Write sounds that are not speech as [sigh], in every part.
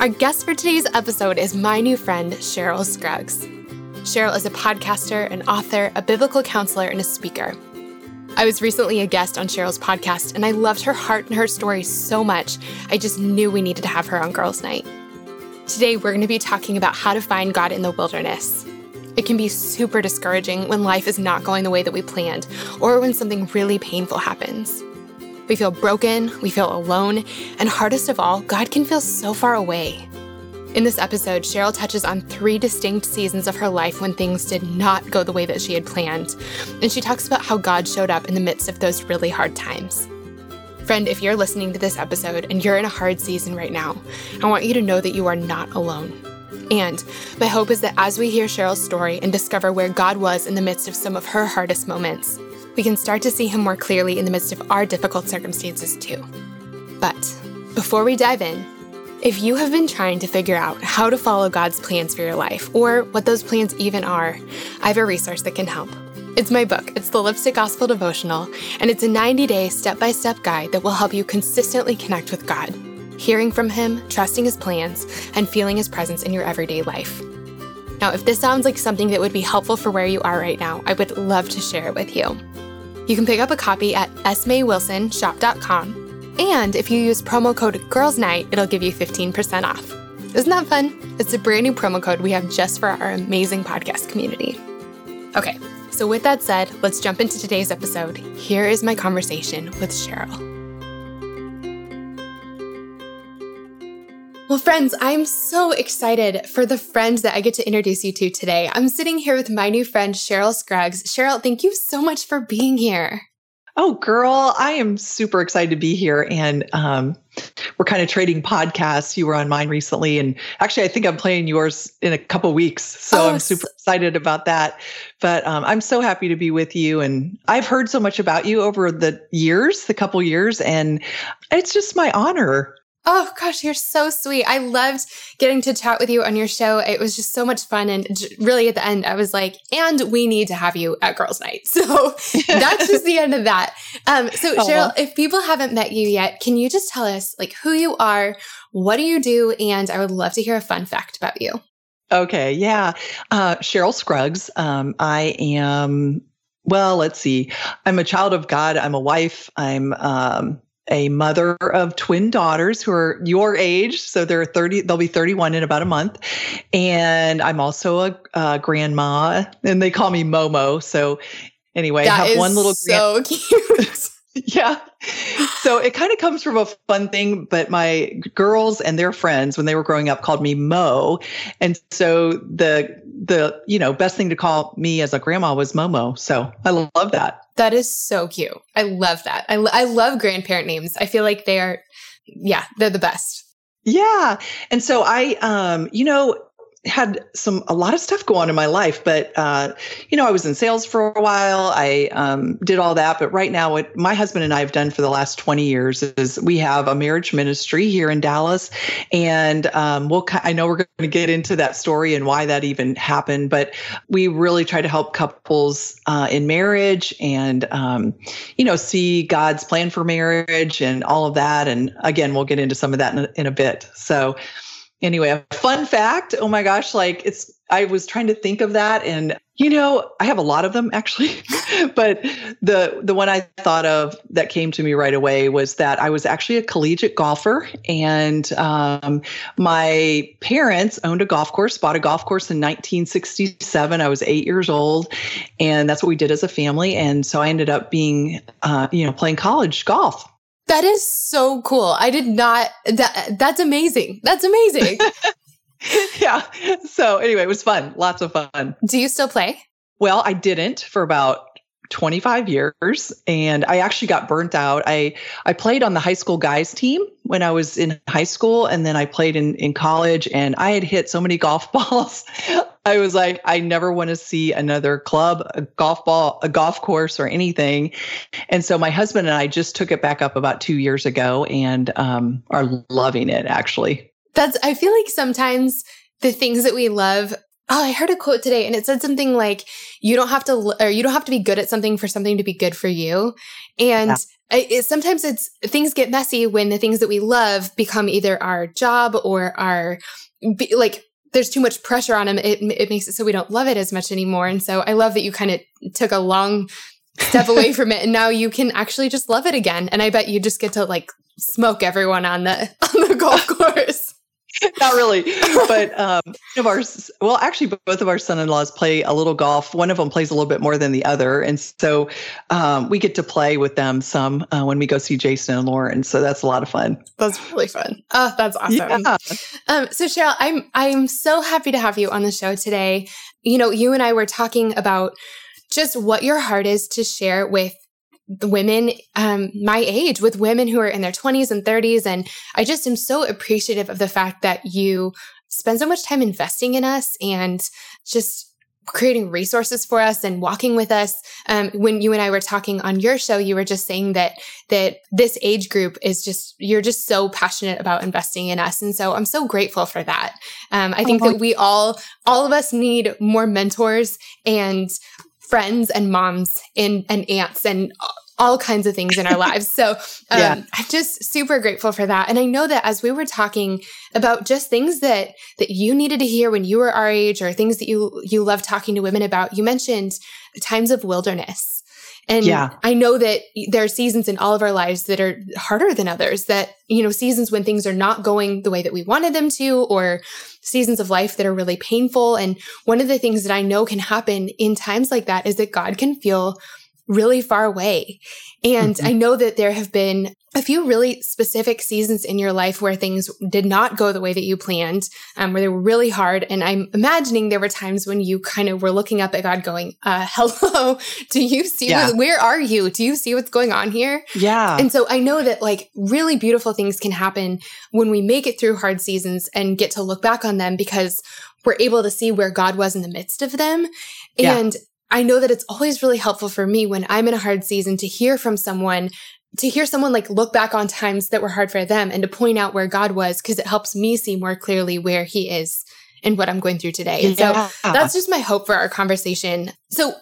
Our guest for today's episode is my new friend, Cheryl Scruggs. Cheryl is a podcaster, an author, a biblical counselor, and a speaker. I was recently a guest on Cheryl's podcast, and I loved her heart and her story so much, I just knew we needed to have her on Girls Night. Today, we're going to be talking about how to find God in the wilderness. It can be super discouraging when life is not going the way that we planned, or when something really painful happens. We feel broken, we feel alone, and hardest of all, God can feel so far away. In this episode, Cheryl touches on three distinct seasons of her life when things did not go the way that she had planned, and she talks about how God showed up in the midst of those really hard times. Friend, if you're listening to this episode and you're in a hard season right now, I want you to know that you are not alone. And my hope is that as we hear Cheryl's story and discover where God was in the midst of some of her hardest moments, we can start to see him more clearly in the midst of our difficult circumstances too. But before we dive in, if you have been trying to figure out how to follow God's plans for your life, or what those plans even are, I have a resource that can help. It's my book, it's the Lipstick Gospel Devotional, and it's a 90 day step by step guide that will help you consistently connect with God, hearing from Him, trusting His plans, and feeling His presence in your everyday life. Now, if this sounds like something that would be helpful for where you are right now, I would love to share it with you. You can pick up a copy at smaywilsonshop.com. And if you use promo code Girls Night, it'll give you 15% off. Isn't that fun? It's a brand new promo code we have just for our amazing podcast community. Okay, so with that said, let's jump into today's episode. Here is my conversation with Cheryl. Well, friends, I'm so excited for the friend that I get to introduce you to today. I'm sitting here with my new friend, Cheryl Scruggs. Cheryl, thank you so much for being here. Oh, girl, I am super excited to be here. And um, we're kind of trading podcasts. You were on mine recently. And actually, I think I'm playing yours in a couple weeks. So oh, I'm super excited about that. But um, I'm so happy to be with you. And I've heard so much about you over the years, the couple years. And it's just my honor Oh gosh, you're so sweet. I loved getting to chat with you on your show. It was just so much fun. And really at the end, I was like, and we need to have you at girls night. [laughs] So that's just the end of that. Um, so [laughs] oh, Cheryl, if people haven't met you yet, can you just tell us like who you are? What do you do? And I would love to hear a fun fact about you. Okay. Yeah. Uh, Cheryl Scruggs. Um, I am well, let's see. I'm a child of God. I'm a wife. I'm um, a mother of twin daughters who are your age. So they're 30, they'll be 31 in about a month. And I'm also a, a grandma and they call me Momo. So anyway, that I have one little so [laughs] cute. [laughs] yeah. So it kind of comes from a fun thing, but my girls and their friends when they were growing up called me Mo. And so the the, you know, best thing to call me as a grandma was Momo. So I love that. That is so cute. I love that. I, I love grandparent names. I feel like they are, yeah, they're the best. Yeah. And so I, um, you know, had some a lot of stuff go on in my life but uh, you know i was in sales for a while. I um, did all that but right now what my husband and i have done for the last 20 years is we have a marriage ministry here in dallas. And um, we'll i know we're going to get into that story and why that even happened but we really try to help couples uh, in marriage and um, you know see god's plan for marriage and all of that. And again we'll get into some of that in a, in a bit. So anyway, a fun fact. Oh my gosh, like it's I was trying to think of that and you know, I have a lot of them actually, [laughs] but the the one I thought of that came to me right away was that I was actually a collegiate golfer, and um, my parents owned a golf course, bought a golf course in 1967. I was eight years old, and that's what we did as a family. And so I ended up being, uh, you know, playing college golf. That is so cool. I did not that that's amazing. That's amazing. [laughs] yeah. So anyway, it was fun. Lots of fun. Do you still play? Well, I didn't for about 25 years and I actually got burnt out. I I played on the high school guys team when I was in high school and then I played in in college and I had hit so many [laughs] golf balls. I was like, I never want to see another club, a golf ball, a golf course, or anything. And so my husband and I just took it back up about two years ago and um, are loving it actually. That's, I feel like sometimes the things that we love Oh, I heard a quote today and it said something like, you don't have to, or you don't have to be good at something for something to be good for you. And yeah. it, sometimes it's, things get messy when the things that we love become either our job or our, like, there's too much pressure on them. It, it makes it so we don't love it as much anymore. And so I love that you kind of took a long step away [laughs] from it and now you can actually just love it again. And I bet you just get to like smoke everyone on the, [laughs] on the golf course. [laughs] Not really, but um, of our well, actually, both of our son-in-laws play a little golf. One of them plays a little bit more than the other, and so um, we get to play with them some uh, when we go see Jason and Lauren. So that's a lot of fun. That's really fun. Oh, that's awesome. Yeah. Um, so Cheryl, I'm I'm so happy to have you on the show today. You know, you and I were talking about just what your heart is to share with the women um, my age with women who are in their 20s and 30s and i just am so appreciative of the fact that you spend so much time investing in us and just creating resources for us and walking with us. Um, when you and i were talking on your show you were just saying that that this age group is just you're just so passionate about investing in us. And so i'm so grateful for that. Um, i think oh, that we all all of us need more mentors and friends and moms and, and aunts and all kinds of things in our [laughs] lives. So um, yeah. I'm just super grateful for that. And I know that as we were talking about just things that that you needed to hear when you were our age, or things that you you love talking to women about, you mentioned times of wilderness. And yeah. I know that there are seasons in all of our lives that are harder than others, that, you know, seasons when things are not going the way that we wanted them to, or seasons of life that are really painful. And one of the things that I know can happen in times like that is that God can feel really far away. And mm-hmm. I know that there have been a few really specific seasons in your life where things did not go the way that you planned, um, where they were really hard. And I'm imagining there were times when you kind of were looking up at God going, uh, [laughs] hello, do you see, yeah. what, where are you? Do you see what's going on here? Yeah. And so I know that like really beautiful things can happen when we make it through hard seasons and get to look back on them because we're able to see where God was in the midst of them. And yeah. I know that it's always really helpful for me when I'm in a hard season to hear from someone, to hear someone like look back on times that were hard for them and to point out where God was because it helps me see more clearly where he is and what I'm going through today. And yeah. so that's just my hope for our conversation. So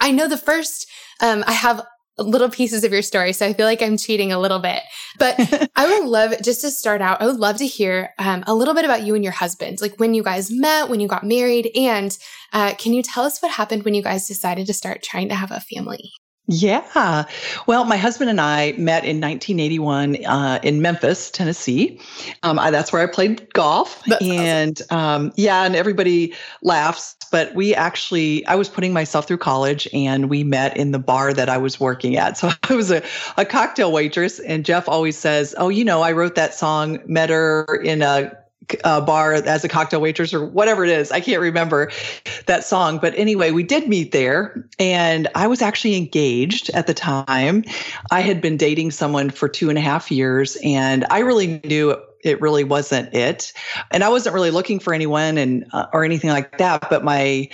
I know the first, um, I have little pieces of your story. So I feel like I'm cheating a little bit. But I would [laughs] love just to start out, I would love to hear um, a little bit about you and your husband, like when you guys met, when you got married, and uh, can you tell us what happened when you guys decided to start trying to have a family? Yeah. Well, my husband and I met in 1981 uh, in Memphis, Tennessee. Um, I, that's where I played golf. That's and awesome. um, yeah, and everybody laughs, but we actually, I was putting myself through college and we met in the bar that I was working at. So [laughs] I was a, a cocktail waitress. And Jeff always says, Oh, you know, I wrote that song, Met her in a uh, bar as a cocktail waitress or whatever it is. I can't remember that song. But anyway, we did meet there. And I was actually engaged at the time. I had been dating someone for two and a half years. And I really knew it really wasn't it and i wasn't really looking for anyone and uh, or anything like that but my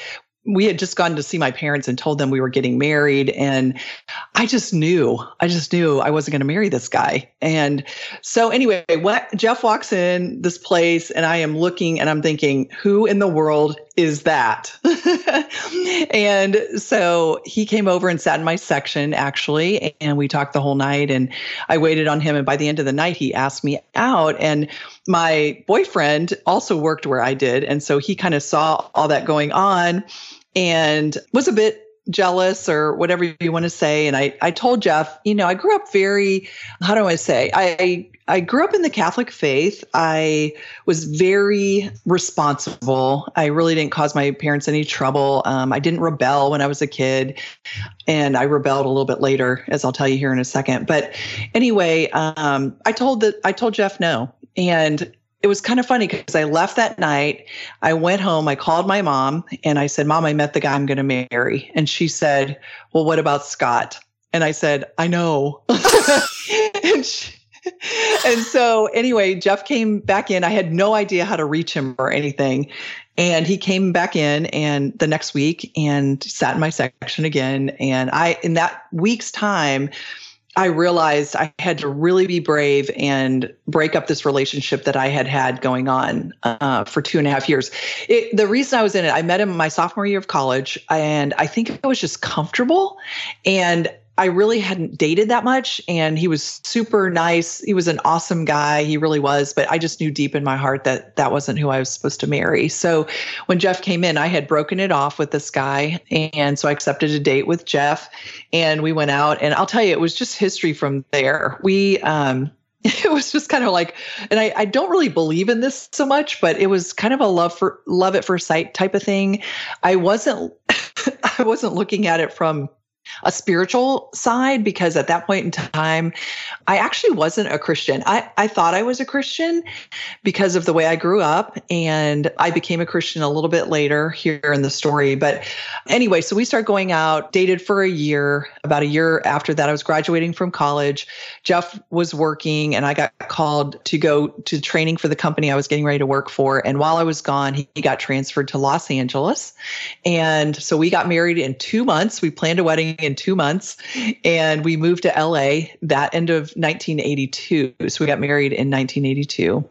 we had just gone to see my parents and told them we were getting married and i just knew i just knew i wasn't going to marry this guy. And so anyway what jeff walks in this place and i am looking and i'm thinking who in the world is that? [laughs] And so he came over and sat in my section actually and we talked the whole night and i waited on him and by the end of the night he asked me out and my boyfriend also worked where i did and so he kind of saw all that going on and was a bit jealous or whatever you want to say. And I, I told Jeff, you know, I grew up very, how do I say? I, I grew up in the Catholic faith. I was very responsible. I really didn't cause my parents any trouble. Um, I didn't rebel when I was a kid, and I rebelled a little bit later, as I'll tell you here in a second. But anyway, um, I told that I told Jeff no, and it was kind of funny because I left that night. I went home, I called my mom and I said, Mom, I met the guy I'm going to marry. And she said, Well, what about Scott? And I said, I know. [laughs] and, she, and so anyway, Jeff came back in. I had no idea how to reach him or anything. And he came back in and the next week and sat in my section again. And I, in that week's time, I realized I had to really be brave and break up this relationship that I had had going on uh, for two and a half years. It, the reason I was in it, I met him my sophomore year of college, and I think I was just comfortable. And I really hadn't dated that much. And he was super nice. He was an awesome guy. He really was. But I just knew deep in my heart that that wasn't who I was supposed to marry. So when Jeff came in, I had broken it off with this guy. And so I accepted a date with Jeff and we went out. And I'll tell you, it was just history from there. We, um, [laughs] it was just kind of like and I, I don't really believe in this so much but it was kind of a love for love at first sight type of thing i wasn't [laughs] i wasn't looking at it from a spiritual side because at that point in time, I actually wasn't a Christian. I, I thought I was a Christian because of the way I grew up, and I became a Christian a little bit later here in the story. But anyway, so we started going out, dated for a year. About a year after that, I was graduating from college. Jeff was working, and I got called to go to training for the company I was getting ready to work for. And while I was gone, he, he got transferred to Los Angeles. And so we got married in two months. We planned a wedding in two months. And we moved to LA that end of 1982. So we got married in 1982.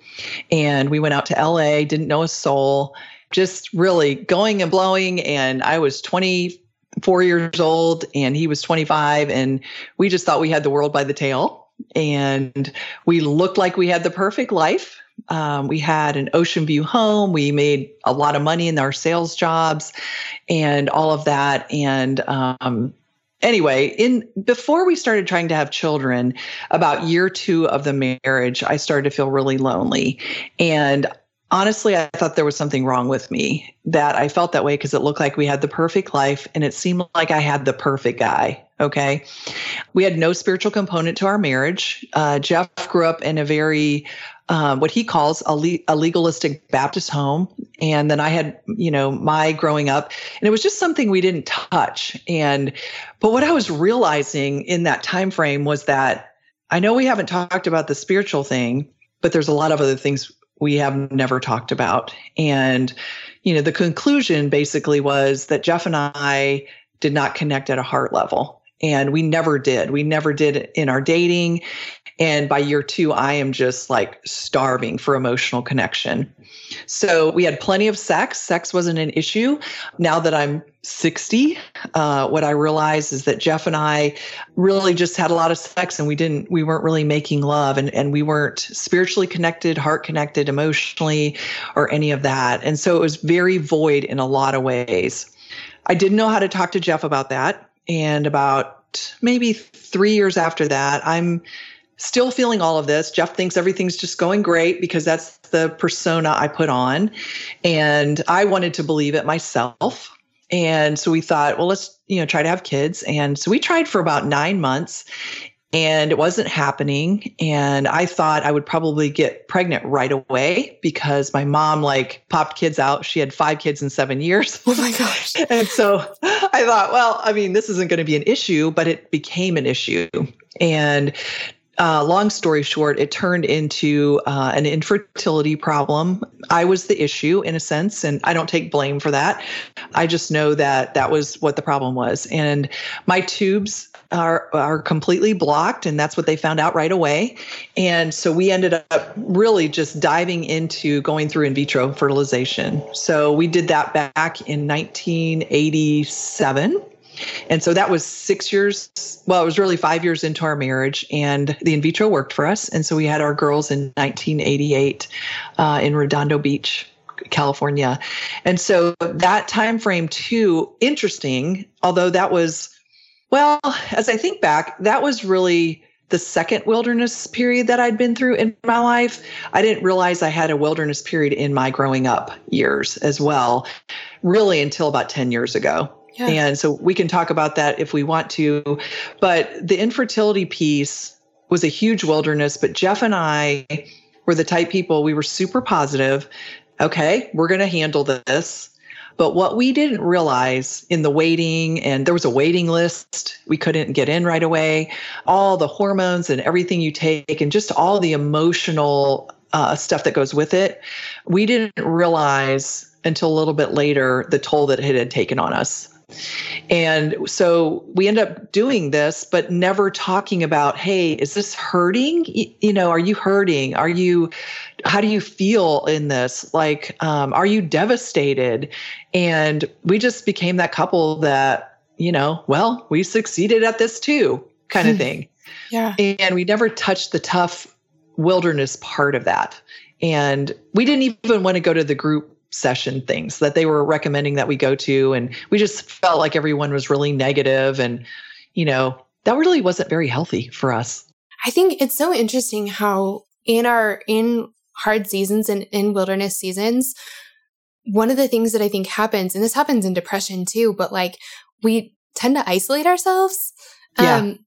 And we went out to LA, didn't know a soul, just really going and blowing. And I was 24 years old and he was 25. And we just thought we had the world by the tail. And we looked like we had the perfect life. Um, we had an ocean view home. We made a lot of money in our sales jobs and all of that. And um, anyway, in before we started trying to have children, about year two of the marriage, I started to feel really lonely. And honestly, I thought there was something wrong with me that I felt that way because it looked like we had the perfect life and it seemed like I had the perfect guy. Okay. We had no spiritual component to our marriage. Uh, Jeff grew up in a very um, what he calls a, le- a legalistic Baptist home. And then I had, you know, my growing up, and it was just something we didn't touch. And, but what I was realizing in that time frame was that I know we haven't talked about the spiritual thing, but there's a lot of other things we have never talked about. And, you know, the conclusion basically was that Jeff and I did not connect at a heart level. And we never did. We never did in our dating. And by year two, I am just like starving for emotional connection. So we had plenty of sex. Sex wasn't an issue. Now that I'm 60, uh, what I realized is that Jeff and I really just had a lot of sex and we didn't, we weren't really making love and, and we weren't spiritually connected, heart connected, emotionally, or any of that. And so it was very void in a lot of ways. I didn't know how to talk to Jeff about that. And about maybe three years after that, I'm still feeling all of this. Jeff thinks everything's just going great because that's the persona I put on. And I wanted to believe it myself. And so we thought, well, let's, you know, try to have kids. And so we tried for about nine months and it wasn't happening. And I thought I would probably get pregnant right away because my mom like popped kids out. She had five kids in seven years. Oh my gosh. [laughs] and so I thought, well, I mean, this isn't going to be an issue, but it became an issue. And uh, long story short, it turned into uh, an infertility problem. I was the issue in a sense, and I don't take blame for that. I just know that that was what the problem was. And my tubes are, are completely blocked, and that's what they found out right away. And so we ended up really just diving into going through in vitro fertilization. So we did that back in 1987 and so that was six years. Well, it was really five years into our marriage, and the in vitro worked for us. And so we had our girls in 1988 uh, in Redondo Beach, California. And so that time frame too, interesting. Although that was, well, as I think back, that was really the second wilderness period that I'd been through in my life. I didn't realize I had a wilderness period in my growing up years as well, really until about 10 years ago. Yeah. And so we can talk about that if we want to. But the infertility piece was a huge wilderness. But Jeff and I were the type people, we were super positive. Okay, we're going to handle this. But what we didn't realize in the waiting, and there was a waiting list, we couldn't get in right away, all the hormones and everything you take, and just all the emotional uh, stuff that goes with it, we didn't realize until a little bit later the toll that it had taken on us. And so we end up doing this, but never talking about, hey, is this hurting? You know, are you hurting? Are you, how do you feel in this? Like, um, are you devastated? And we just became that couple that, you know, well, we succeeded at this too, kind of thing. yeah. And we never touched the tough wilderness part of that. And we didn't even want to go to the group session things that they were recommending that we go to. And we just felt like everyone was really negative and you know that really wasn't very healthy for us. I think it's so interesting how in our in hard seasons and in wilderness seasons one of the things that i think happens and this happens in depression too but like we tend to isolate ourselves. Yeah. um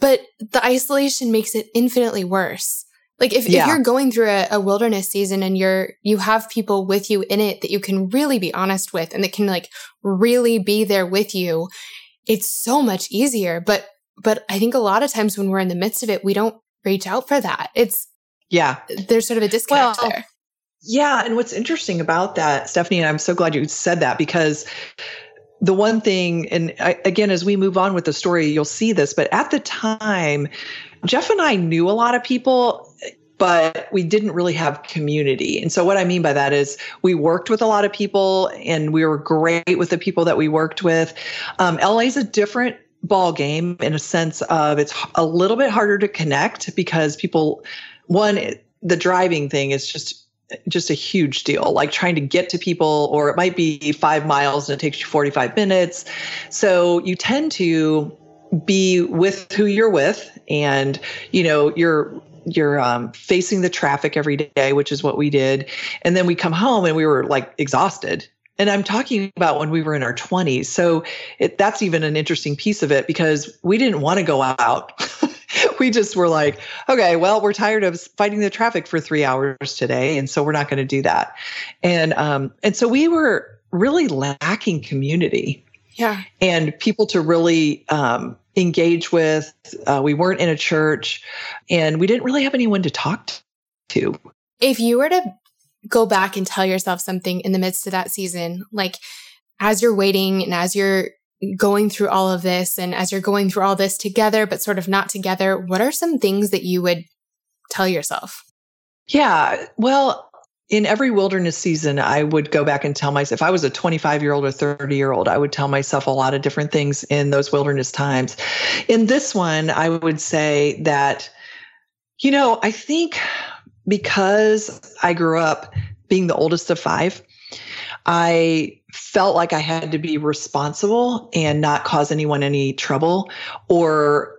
but the isolation makes it infinitely worse like if, yeah. if you're going through a, a, wilderness season and you're you have people with you in it that you can really be honest with and that can like really be there with you, it's so much easier. But but I think a lot of times when we're in the midst of it, we don't reach out for that. It's yeah. There's sort of a disconnect well, there. Yeah. And what's interesting about that, Stephanie, and I'm so glad you said that because the one thing, and I, again, as we move on with the story, you'll see this, but at the time, Jeff and I knew a lot of people but we didn't really have community. And so what I mean by that is we worked with a lot of people and we were great with the people that we worked with. Um, LA is a different ball game in a sense of it's a little bit harder to connect because people one the driving thing is just just a huge deal like trying to get to people or it might be 5 miles and it takes you 45 minutes so you tend to be with who you're with and you know you're you're um, facing the traffic every day which is what we did. And then we come home and we were like exhausted. And i'm talking about when we were in our 20s so it, that's even an interesting piece of it because we didn't want to go out. [laughs] We just were like okay well we're tired of fighting the traffic for three hours today and so we're not going to do that. And um, and so we were really lacking community. Yeah. And people to really um, engage with. Uh, we weren't in a church and we didn't really have anyone to talk to. If you were to go back and tell yourself something in the midst of that season, like as you're waiting and as you're going through all of this and as you're going through all this together, but sort of not together, what are some things that you would tell yourself? Yeah. Well, in every wilderness season, I would go back and tell myself, if I was a 25 year old or 30 year old, I would tell myself a lot of different things in those wilderness times. In this one, I would say that, you know, I think because I grew up being the oldest of five, I felt like I had to be responsible and not cause anyone any trouble or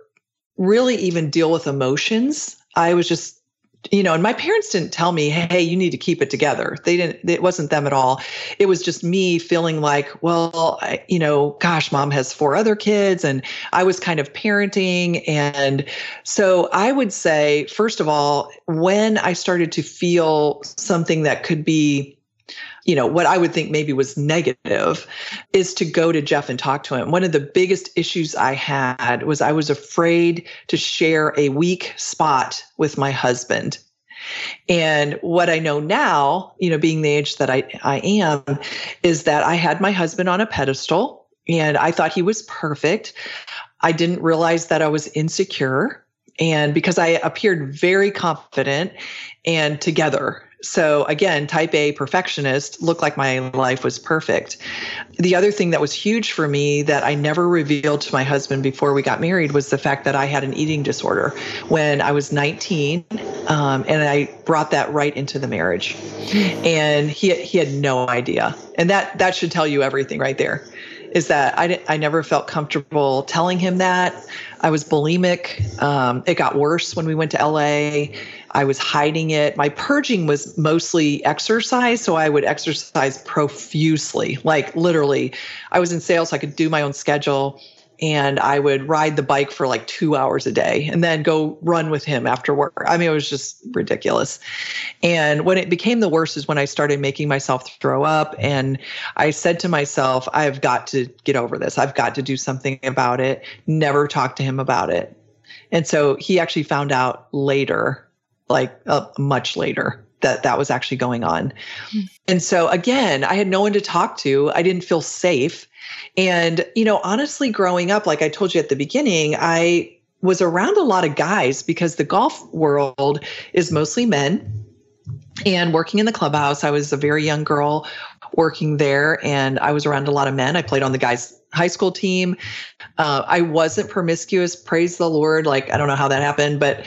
really even deal with emotions. I was just you know, and my parents didn't tell me, hey, you need to keep it together. They didn't, it wasn't them at all. It was just me feeling like, well, I, you know, gosh, mom has four other kids and I was kind of parenting. And so I would say, first of all, when I started to feel something that could be you know, what I would think maybe was negative is to go to Jeff and talk to him. One of the biggest issues I had was I was afraid to share a weak spot with my husband. And what I know now, you know, being the age that I, I am, is that I had my husband on a pedestal and I thought he was perfect. I didn't realize that I was insecure. And because I appeared very confident and together so again, type A perfectionist looked like my life was perfect. The other thing that was huge for me that I never revealed to my husband before we got married was the fact that I had an eating disorder when I was 19. Um, and I brought that right into the marriage. And he, he had no idea. And that, that should tell you everything right there is that I, I never felt comfortable telling him that. I was bulimic. Um, it got worse when we went to LA. I was hiding it. My purging was mostly exercise. So I would exercise profusely, like literally. I was in sales, so I could do my own schedule. and I would ride the bike for like two hours a day and then go run with him after work. I mean, it was just ridiculous. And when it became the worst is when I started making myself throw up. And I said to myself, I've got to get over this. I've got to do something about it. Never talk to him about it. And so he actually found out later, like uh, much later, that that was actually going on. Mm-hmm. And so again, I had no one to talk to. I didn't feel safe. And, you know, honestly, growing up, like I told you at the beginning, I was around a lot of guys because the golf world is mostly men. And working in the clubhouse, I was a very young girl working there, and I was around a lot of men. I played on the guys' high school team. Uh, I wasn't promiscuous, praise the Lord. Like, I don't know how that happened, but,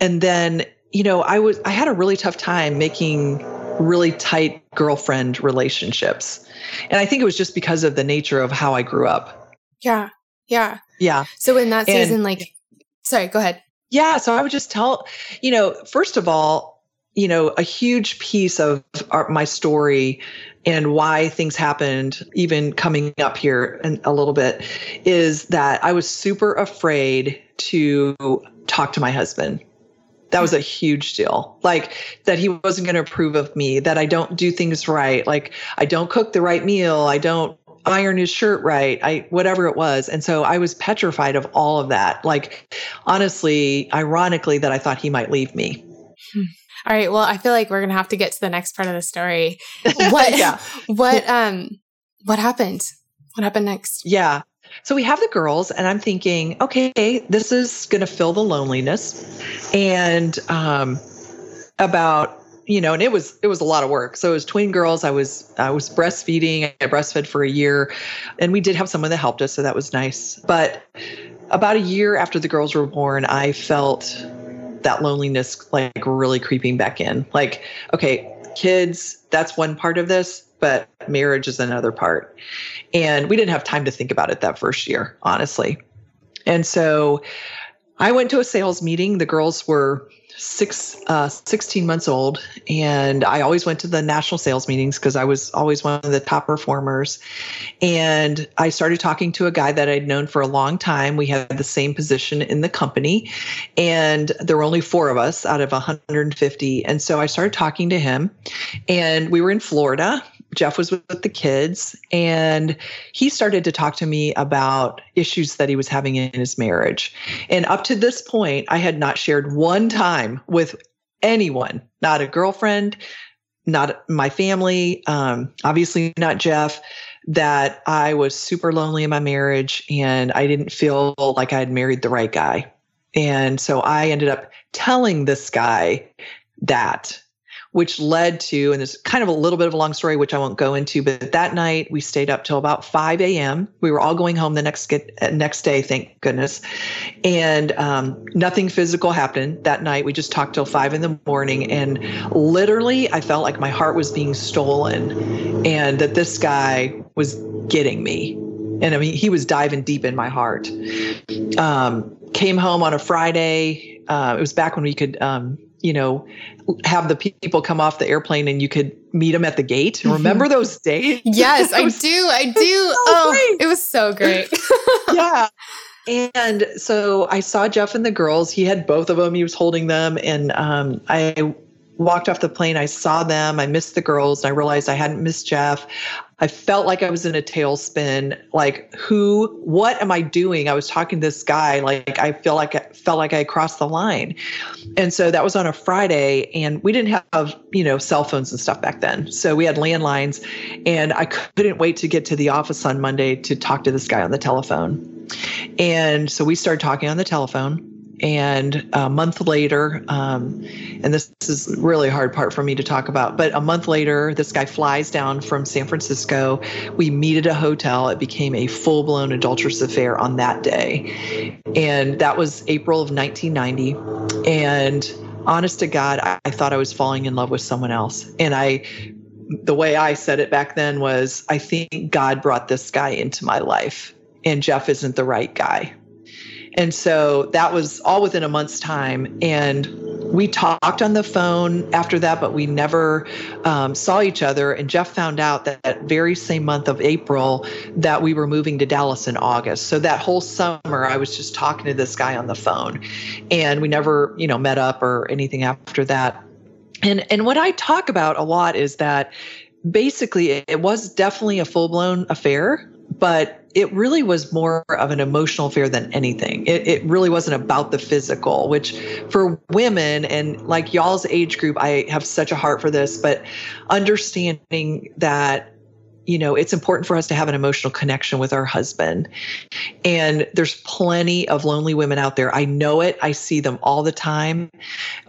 and then, you know, I was, I had a really tough time making really tight girlfriend relationships. And I think it was just because of the nature of how I grew up. Yeah. Yeah. Yeah. So in that season, and, like, sorry, go ahead. Yeah. So I would just tell, you know, first of all, you know, a huge piece of our, my story and why things happened, even coming up here in a little bit, is that I was super afraid to talk to my husband that was a huge deal. Like that he wasn't going to approve of me, that I don't do things right, like I don't cook the right meal, I don't iron his shirt right, I whatever it was. And so I was petrified of all of that. Like honestly, ironically that I thought he might leave me. Hmm. [laughs] All right, well, I feel like we're going to have to get to the next part of the story. [laughs] What yeah. [laughs] what um what happened? What happened next? Yeah. So we have the girls, and I'm thinking, okay, this is going to fill the loneliness, and um, about you know, and it was it was a lot of work. So it was twin girls. I was I was breastfeeding. I breastfed for a year, and we did have someone that helped us, so that was nice. But about a year after the girls were born, I felt that loneliness like really creeping back in. Like, okay, kids, that's one part of this, but marriage is another part. And we didn't have time to think about it that first year, honestly. And so I went to a sales meeting. The girls were six, uh, 16 months old. And I always went to the national sales meetings because I was always one of the top performers. And I started talking to a guy that I'd known for a long time. We had the same position in the company. And there were only four of us out of 150. And so I started talking to him. And we were in Florida Jeff was with the kids and he started to talk to me about issues that he was having in his marriage. And up to this point, I had not shared one time with anyone, not a girlfriend, not my family, um, obviously not Jeff, that I was super lonely in my marriage and I didn't feel like I had married the right guy. And so I ended up telling this guy that which led to, and it's kind of a little bit of a long story, which I won't go into, but that night we stayed up till about 5 a.m. We were all going home the next get, uh, next day, thank goodness. And um, nothing physical happened that night. We just talked till 5 in the morning. And literally, I felt like my heart was being stolen and that this guy was getting me. And I mean, he was diving deep in my heart. Um, came home on a Friday. Uh, it was back when we could um, you know, have the people come off the airplane and you could meet them at the gate. Mm-hmm. Remember those days? [laughs] Yes, I do. I do. So oh, great. it was so great. [laughs] yeah. And so I saw Jeff and the girls. He had both of them. He was holding them. And um, I walked off the plane. I saw them. I missed the girls. And I realized I hadn't missed Jeff. I felt like I was in a tailspin. Like, who, what am I doing? I was talking to this guy. Like, I feel like I felt like I crossed the line. And so that was on a Friday, and we didn't have, you know, cell phones and stuff back then. So we had landlines, and I couldn't wait to get to the office on Monday to talk to this guy on the telephone. And so we started talking on the telephone and a month later, um, and this is really hard part for me to talk about, but a month later, this guy flies down from San Francisco. We meet at a hotel. It became a full blown adulterous affair on that day. And that was April of 1990. And honest to God, I, I thought I was falling in love with someone else. And I, the way I said it back then was, I think God brought this guy into my life, and Jeff isn't the right guy. And so that was all within a month's time. And we talked on the phone after that, but we never um, saw each other. And Jeff found out that that very same month of April that we were moving to Dallas in August. So that whole summer, I was just talking to this guy on the phone, and we never, you know, met up or anything after that. And and what I talk about a lot is that basically it was definitely a full blown affair, but it really was more of an emotional fear than anything. It, it really wasn't about the physical, which for women and like y'all's age group, I have such a heart for this, but understanding that you know it's important for us to have an emotional connection with our husband. And there's plenty of lonely women out there. I know it. I see them all the time.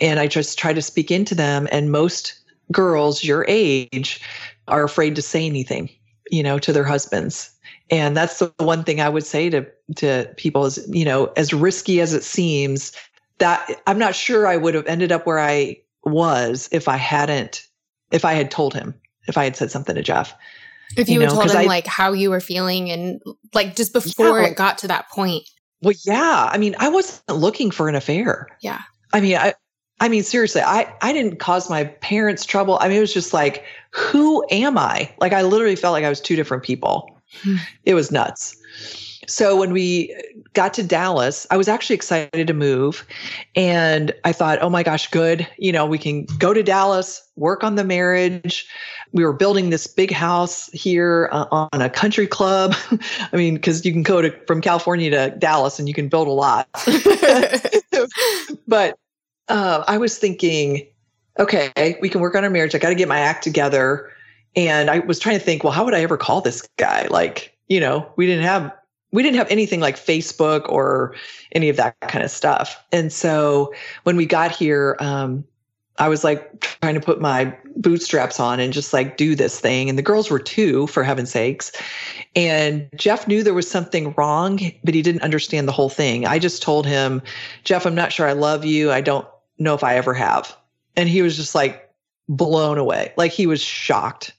And i just try to speak into them. And most girls your age are afraid to say anything you know to their husbands and that's the one thing i would say to to people is you know as risky as it seems that i'm not sure i would have ended up where i was if i hadn't if i had told him if i had said something to jeff if you, you know, had told him I, like how you were feeling and like just before yeah, it got to that point well yeah i mean i wasn't looking for an affair yeah i mean i I mean, seriously, I, I didn't cause my parents trouble. I mean, it was just like, who am I? Like, I literally felt like I was two different people. It was nuts. So when we got to Dallas, I was actually excited to move. And I thought, oh my gosh, good. You know, we can go to Dallas, work on the marriage. We were building this big house here uh, on a country club. [laughs] I mean, because you can go to from California to Dallas and you can build a lot. [laughs] but uh, I was thinking, okay, we can work on our marriage. I got to get my act together. And I was trying to think, well, how would I ever call this guy? Like, you know, we didn't have we didn't have anything like Facebook or any of that kind of stuff. And so when we got here, um, I was like trying to put my bootstraps on and just like do this thing. And the girls were two, for heaven's sakes. And Jeff knew there was something wrong, but he didn't understand the whole thing. I just told him, Jeff, I'm not sure I love you. I don't know if I ever have. And he was just like blown away. Like he was shocked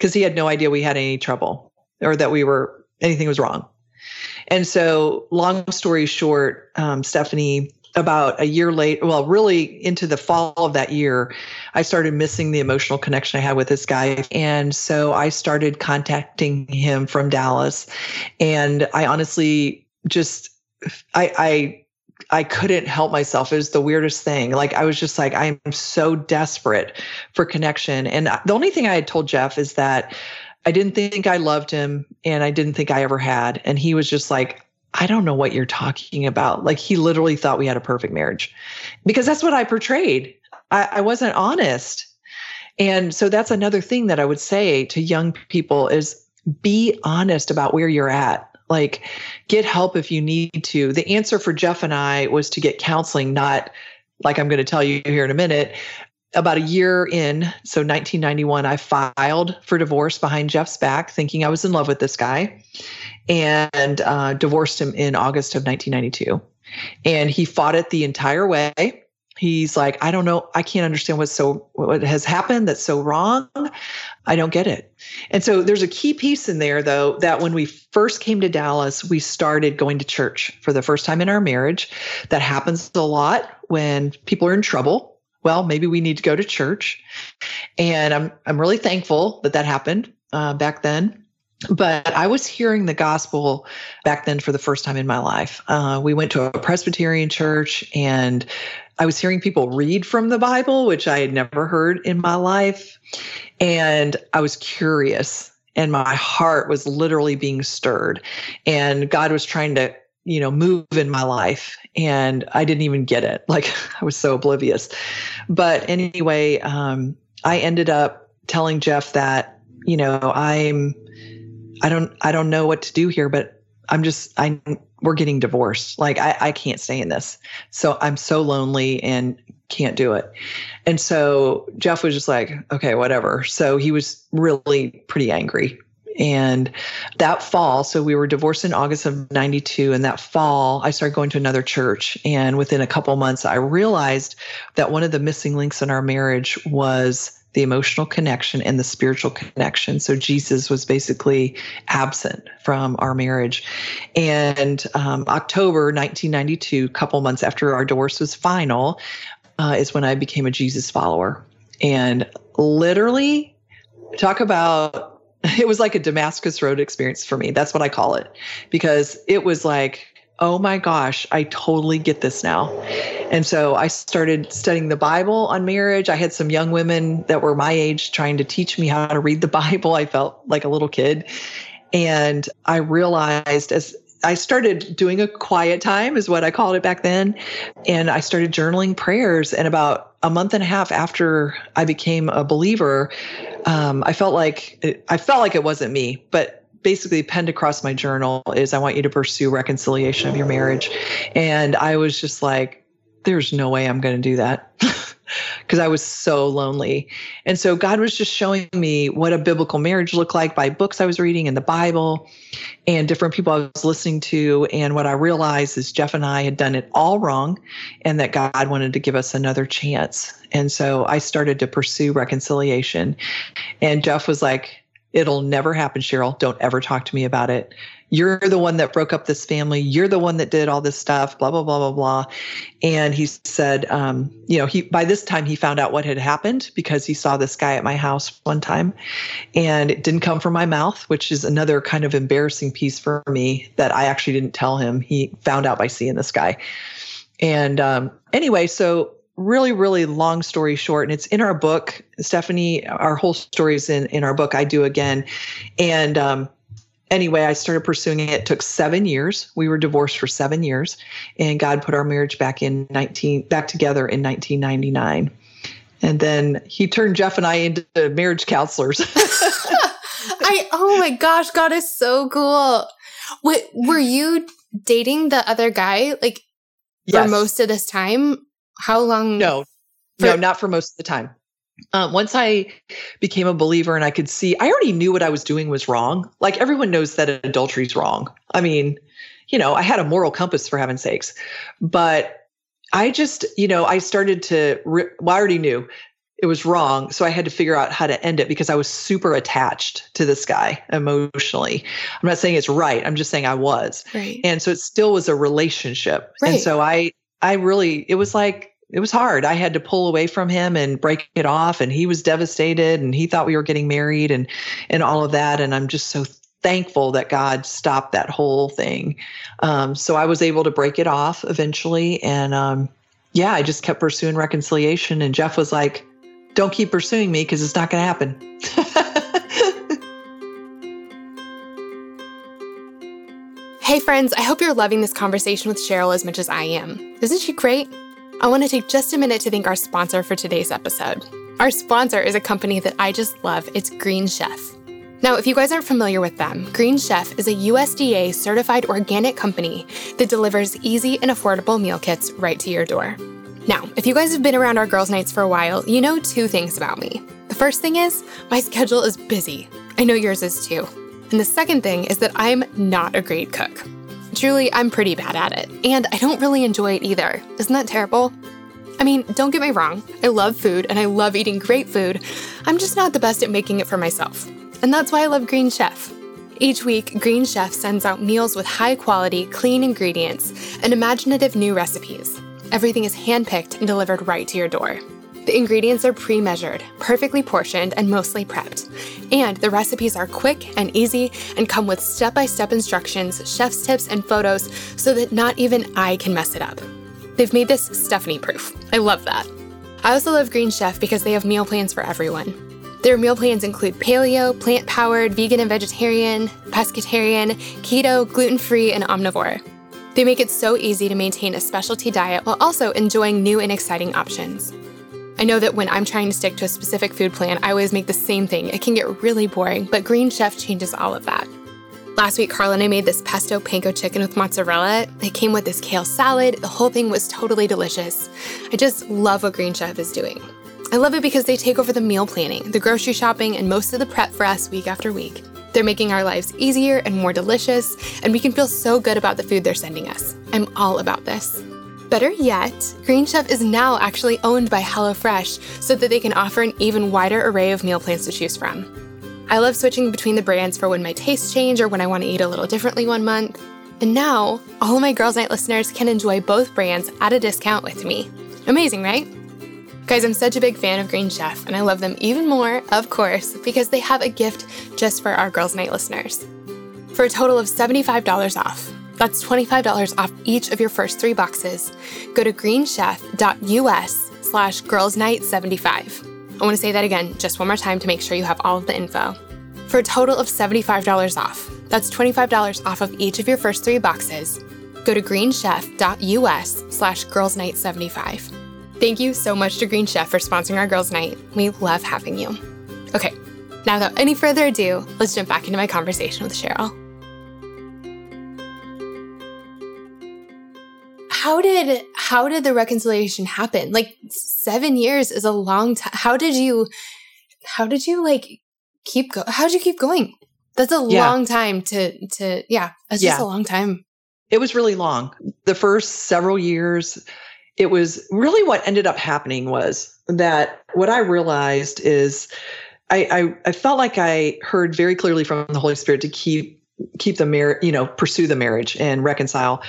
because he had no idea we had any trouble or that we were anything was wrong. And so, long story short, um, Stephanie, about a year late, well, really into the fall of that year, I started missing the emotional connection I had with this guy. And so I started contacting him from Dallas. And I honestly just, I, I I couldn't help myself. It was the weirdest thing. Like I was just like, I am so desperate for connection. And the only thing I had told Jeff is that I didn't think I loved him and I didn't think I ever had. And he was just like, I don't know what you're talking about. Like he literally thought we had a perfect marriage because that's what I portrayed. I, I wasn't honest. And so that's another thing that I would say to young people is be honest about where you're at like, get help if you need to. The answer for Jeff and I was to get counseling, not like I'm going to tell you here in a minute. About a year in, so 1991, I filed for divorce behind Jeff's back, thinking I was in love with this guy, and uh, divorced him in August of 1992. And he fought it the entire way he's like i don't know i can't understand what's so what has happened that's so wrong i don't get it. And so there's a key piece in there though that when we first came to dallas we started going to church for the first time in our marriage. That happens a lot when people are in trouble. Well maybe we need to go to church. And i'm i'm really thankful that that happened uh, back then. But I was hearing the gospel back then for the first time in my life. Uh, we went to a Presbyterian church and I was hearing people read from the Bible, which I had never heard in my life. And I was curious, and my heart was literally being stirred. And God was trying to, you know, move in my life. And I didn't even get it. [laughs] Like I was so oblivious. But anyway, um, I ended up telling Jeff that, you know, I'm, I don't, I don't know what to do here, but I'm just, I we're getting divorced. Like I, I can't stay in this. So I'm so lonely and can't do it. And so Jeff was just like, okay, whatever. So he was really pretty angry. And that fall, so we were divorced in August of 92. And that fall, I started going to another church. And within a couple months, I realized that one of the missing links in our marriage was the emotional connection and the spiritual connection. So Jesus was basically absent from our marriage. And um, October 1992, a couple months after our divorce was final, uh, is when I became a Jesus follower. And literally, talk about [laughs] it was like a Damascus Road experience for me. That's what I call it because it was like, oh my gosh, I totally get this now. And so I started studying the Bible on marriage. I had some young women that were my age trying to teach me how to read the [laughs] Bible. I felt like a little kid. And I realized as I started doing a quiet time, is what I called it back then. And I started journaling prayers. And about a month and a half after I became a believer, um, I felt like it, I felt like it wasn't me, but basically penned across my journal is I want you to pursue reconciliation of your marriage. And I was just like, there's no way I'm going to do that. [laughs] because I was so lonely. And so God was just showing me what a biblical marriage looked like by books I was reading in the Bible and different people I was listening to. And what I realized is Jeff and I had done it all wrong and that God wanted to give us another chance. And so I started to pursue reconciliation. And Jeff was like, It'll never happen, Cheryl. Don't ever talk to me about it you're the one that broke up this family. You're the one that did all this stuff, blah, blah, blah, blah, blah. And he said, um, you know, he by this time he found out what had happened because he saw this guy at my house one time and it didn't come from my mouth, which is another kind of embarrassing piece for me that I actually didn't tell him. He found out by seeing this guy. And um, anyway, so really, really long story short, and it's in our book. Stephanie, our whole story is in, in our book, I Do Again. And um, anyway, I started pursuing it. It took seven years. We were divorced for seven years, and God put our marriage back in 19 back together in 1999. And then He turned Jeff and I into marriage counselors. [laughs] I oh my gosh, God is so cool. What were you dating the other guy like yes. for most of this time? How long? No, for- no, not for most of the time um, once I became a believer and I could see, I already knew what I was doing was wrong. Like everyone knows that adultery is wrong. I mean, you know, I had a moral compass for heaven's sakes, but I just, you know, I started to, re- well, I already knew it was wrong. So I had to figure out how to end it because I was super attached to this guy emotionally. I'm not saying it's right. I'm just saying I was. Right. And so it still was a relationship. Right. And so I, I really, it was like, it was hard. I had to pull away from him and break it off and he was devastated and he thought we were getting married and and all of that and I'm just so thankful that God stopped that whole thing. Um, so I was able to break it off eventually and um, yeah, I just kept pursuing reconciliation and Jeff was like, "Don't keep pursuing me because it's not going to happen." [laughs] hey friends, I hope you're loving this conversation with Cheryl as much as I am. Isn't she great? I want to take just a minute to thank our sponsor for today's episode. Our sponsor is a company that I just love. It's Green Chef. Now, if you guys aren't familiar with them, Green Chef is a USDA certified organic company that delivers easy and affordable meal kits right to your door. Now, if you guys have been around our girls' nights for a while, you know two things about me. The first thing is, my schedule is busy. I know yours is too. And the second thing is that I'm not a great cook. Truly, I'm pretty bad at it, and I don't really enjoy it either. Isn't that terrible? I mean, don't get me wrong, I love food and I love eating great food. I'm just not the best at making it for myself. And that's why I love Green Chef. Each week, Green Chef sends out meals with high quality, clean ingredients and imaginative new recipes. Everything is handpicked and delivered right to your door. The ingredients are pre measured, perfectly portioned, and mostly prepped. And the recipes are quick and easy and come with step by step instructions, chef's tips, and photos so that not even I can mess it up. They've made this Stephanie proof. I love that. I also love Green Chef because they have meal plans for everyone. Their meal plans include paleo, plant powered, vegan and vegetarian, pescatarian, keto, gluten free, and omnivore. They make it so easy to maintain a specialty diet while also enjoying new and exciting options. I know that when I'm trying to stick to a specific food plan, I always make the same thing. It can get really boring, but Green Chef changes all of that. Last week, Carl and I made this pesto panko chicken with mozzarella. It came with this kale salad. The whole thing was totally delicious. I just love what Green Chef is doing. I love it because they take over the meal planning, the grocery shopping, and most of the prep for us week after week. They're making our lives easier and more delicious, and we can feel so good about the food they're sending us. I'm all about this. Better yet, Green Chef is now actually owned by HelloFresh so that they can offer an even wider array of meal plans to choose from. I love switching between the brands for when my tastes change or when I want to eat a little differently one month. And now, all of my Girls Night listeners can enjoy both brands at a discount with me. Amazing, right? Guys, I'm such a big fan of Green Chef, and I love them even more, of course, because they have a gift just for our Girls Night listeners. For a total of $75 off, that's $25 off each of your first three boxes. Go to greenchef.us slash girlsnight75. I want to say that again just one more time to make sure you have all of the info. For a total of $75 off, that's $25 off of each of your first three boxes. Go to greenchef.us slash girlsnight75. Thank you so much to Green Chef for sponsoring our girls' night. We love having you. Okay, now without any further ado, let's jump back into my conversation with Cheryl. How did how did the reconciliation happen? Like 7 years is a long time. How did you how did you like keep go how did you keep going? That's a yeah. long time to to yeah, that's yeah. just a long time. It was really long. The first several years it was really what ended up happening was that what I realized is I, I, I felt like I heard very clearly from the Holy Spirit to keep keep the marriage, you know, pursue the marriage and reconcile.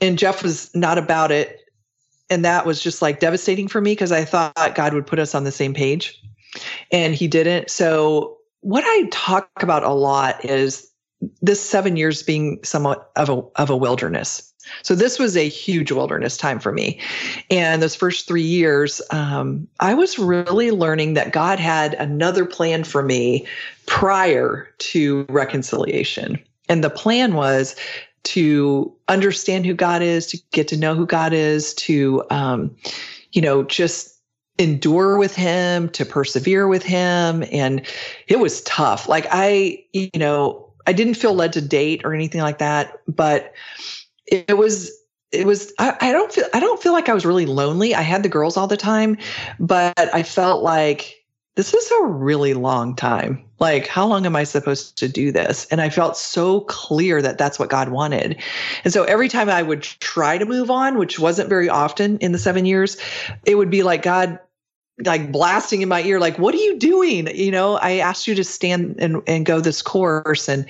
And Jeff was not about it. And that was just like devastating for me because I thought God would put us on the same page. And he didn't. So what I talk about a lot is this seven years being somewhat of a of a wilderness. So this was a huge wilderness time for me. And those first three years, um, I was really learning that God had another plan for me prior to reconciliation. And the plan was to understand who God is, to get to know who God is, to, um, you know, just endure with him, to persevere with him. And it was tough. Like I, you know, I didn't feel led to date or anything like that, but it was it was I, I, don't feel I don't feel like I was really lonely. I had the girls all the time, but I felt like this is a really long time. Like how long am I supposed to do this? And I felt so clear that that's what God wanted. And so every time I would try to move on, which wasn't very often in the 7 years, it would be like God like blasting in my ear like what are you doing? You know i asked you to stand and, and go this course. And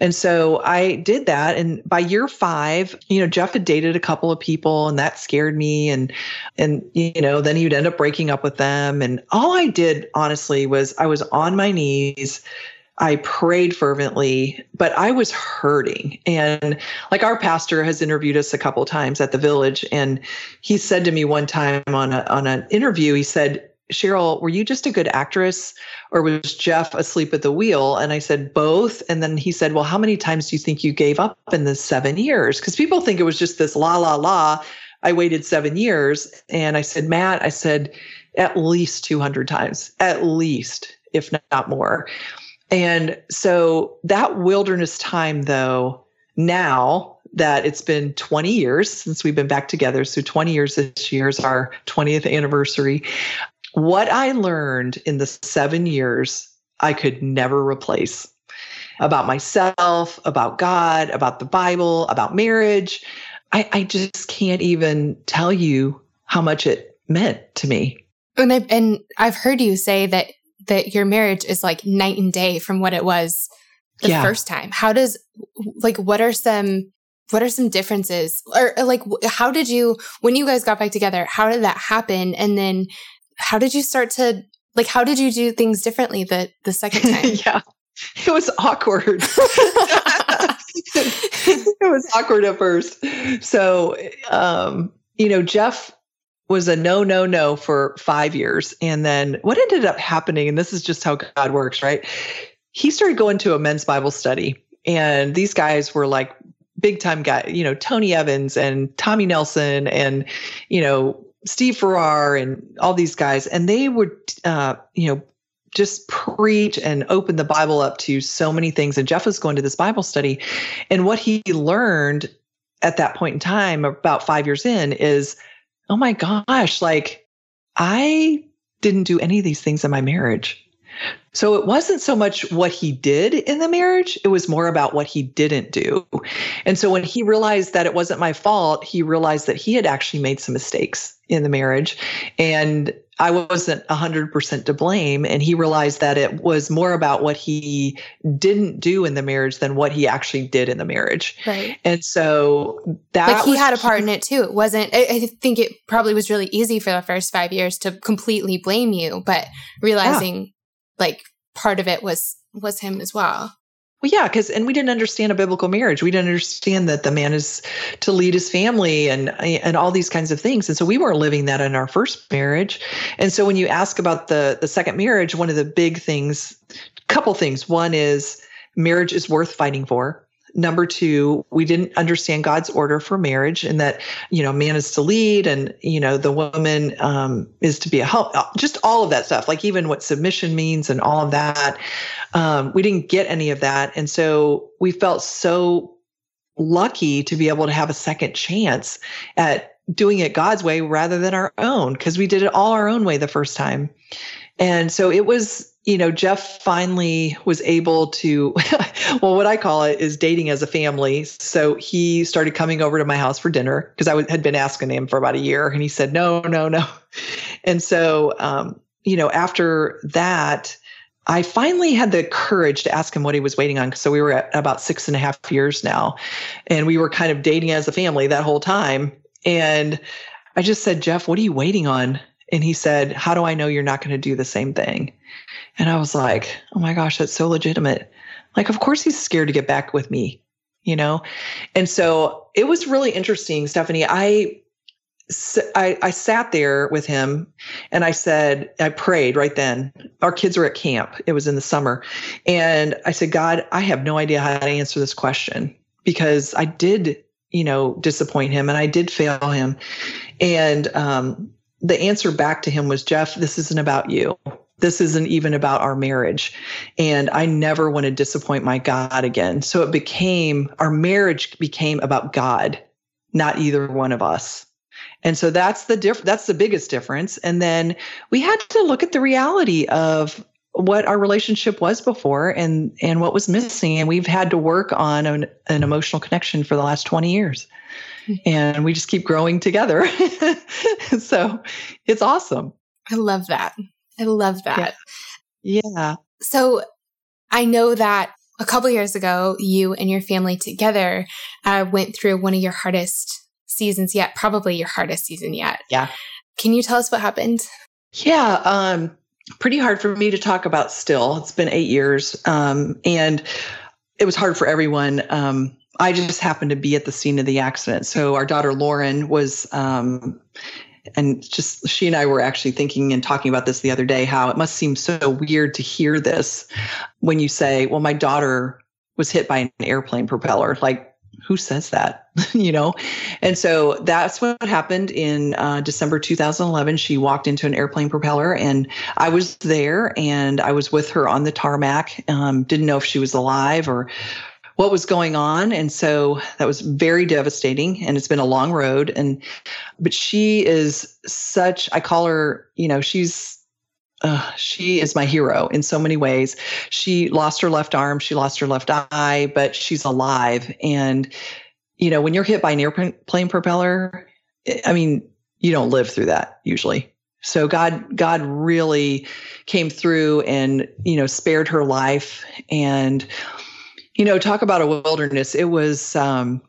and so i did that. And by year five you know jeff had dated a couple of people and that scared me. And and you know then he'd end up breaking up with them. And all i did honestly was i was on my knees I prayed fervently, but I was hurting. And like our pastor has interviewed us a couple times at the village, and he said to me one time on a, on an interview, he said, Cheryl, were you just a good actress or was Jeff asleep at the wheel? And I said, both. And then he said, Well, how many times do you think you gave up in the seven years? Because people think it was just this la, la, la. I waited seven years. And I said, Matt, I said, at least 200 times, at least, if not more. And so that wilderness time, though, now that it's been 20 years since we've been back together, so 20 years this year is our 20th anniversary. What I learned in the seven years, I could never replace about myself, about God, about the Bible, about marriage. I, I just can't even tell you how much it meant to me. And, I, and I've heard you say that that your marriage is like night and day from what it was the yeah. first time. How does like what are some what are some differences? Or, or like how did you when you guys got back together how did that happen? And then how did you start to like how did you do things differently the the second [laughs] time? Yeah. It was awkward. [laughs] It was awkward at first. So um you know jeff was a no, no, no for five years. And then what ended up happening, and this is just how God works, right? He started going to a men's Bible study. And these guys were like big time guys, you know, Tony Evans and Tommy Nelson and, you know, Steve Farrar and all these guys. And they would, uh, you know, just preach and open the Bible up to so many things. And Jeff was going to this Bible study. And what he learned at that point in time, about five years in, is oh my gosh, like I didn't do any of these things in my marriage. So it wasn't so much what he did in the marriage, it was more about what he didn't do. And so when he realized that it wasn't my fault, he realized that he had actually made some mistakes in the marriage. And I wasn't 100% to blame. And he realized that it was more about what he didn't do in the marriage than what he actually did in the marriage. Right. And so that. But he had a part in it too. It wasn't, I, I, think it probably was really easy for the first five years to completely blame you, but realizing yeah. like part of it was was him as well. Well, yeah, because and we didn't understand a biblical marriage. We didn't understand that the man is to lead his family and and all these kinds of things. And so we weren't living that in our first marriage. And so when you ask about the the second marriage, one of the big things, couple things. One is marriage is worth fighting for. Number two, we didn't understand God's order for marriage and that, you know, man is to lead and, you know, the woman um, is to be a help, just all of that stuff, like even what submission means and all of that. Um, we didn't get any of that. And so we felt so lucky to be able to have a second chance at doing it God's way rather than our own, because we did it all our own way the first time. And so it was, you know, Jeff finally was able to, [laughs] well, what I call it is dating as a family. So he started coming over to my house for dinner because I w- had been asking him for about a year and he said, no, no, no. [laughs] And so, um, you know, after that, I finally had the courage to ask him what he was waiting on. So we were at about six and a half years now, and we were kind of dating as a family that whole time. And I just said, Jeff, what are you waiting on? And he said, How do I know you're not going to do the same thing? And I was like, Oh my gosh, that's so legitimate. Like, of course he's scared to get back with me, you know? And so it was really interesting, Stephanie. I I, I sat there with him and I said, I prayed right then. Our kids were at camp. It was in the summer. And I said, God, I have no idea how to answer this question because I did, you know, disappoint him and I did fail him. And um, the answer back to him was, Jeff, this isn't about you. This isn't even about our marriage. And I never want to disappoint my God again. So it became, our marriage became about God, not either one of us. And so that's the diff- that's the biggest difference. And then we had to look at the reality of what our relationship was before and and what was missing and we've had to work on an, an emotional connection for the last 20 years and we just keep growing together. [laughs] so it's awesome. I love that. I love that. Yeah. yeah. So I know that a couple years ago, you and your family together uh, went through one of your hardest seasons yet, probably your hardest season yet. Yeah. Can you tell us what happened? Yeah. Um, pretty hard for me to talk about still. It's been eight years. Um, and it was hard for everyone. Um, I just happened to be at the scene of the accident. So our daughter Lauren was, um, and just she and I were actually thinking and talking about this the other day. How it must seem so weird to hear this when you say, "Well, my daughter was hit by an airplane propeller." Like, who says that? [laughs] you know? And so that's what happened in uh, December 2011. She walked into an airplane propeller, and I was there, and I was with her on the tarmac. Um, didn't know if she was alive or what was going on. And so that was very devastating and it's been a long road. And but she is such i call her you know she's uh, she is my hero in so many ways. She lost her left arm she lost her left eye but she's alive. And you know when you're hit by an airplane propeller i mean you don't live through that usually. So god god really came through and you know spared her life. And you know, talk about a wilderness. It was, um,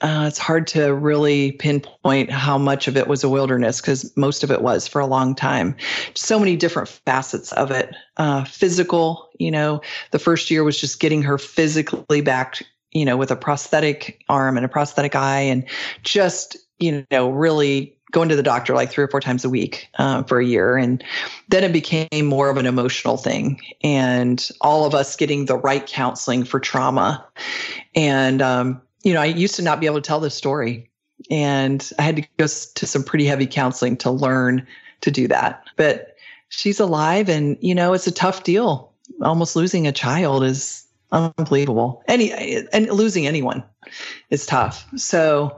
uh, it's hard to really pinpoint how much of it was a wilderness because most of it was for a long time. So many different facets of it. Uh, physical, you know, the first year was just getting her physically back, you know, with a prosthetic arm and a prosthetic eye and just, you know, really going to the doctor like three or four times a week uh, for a year. And then it became more of an emotional thing. And all of us getting the right counseling for trauma. And, um, you know, I used to not be able to tell this story. And I had to go to some pretty heavy counseling to learn to do that. But she's alive and, you know, it's a tough deal. Almost losing a child is unbelievable. Any and losing anyone is tough. So,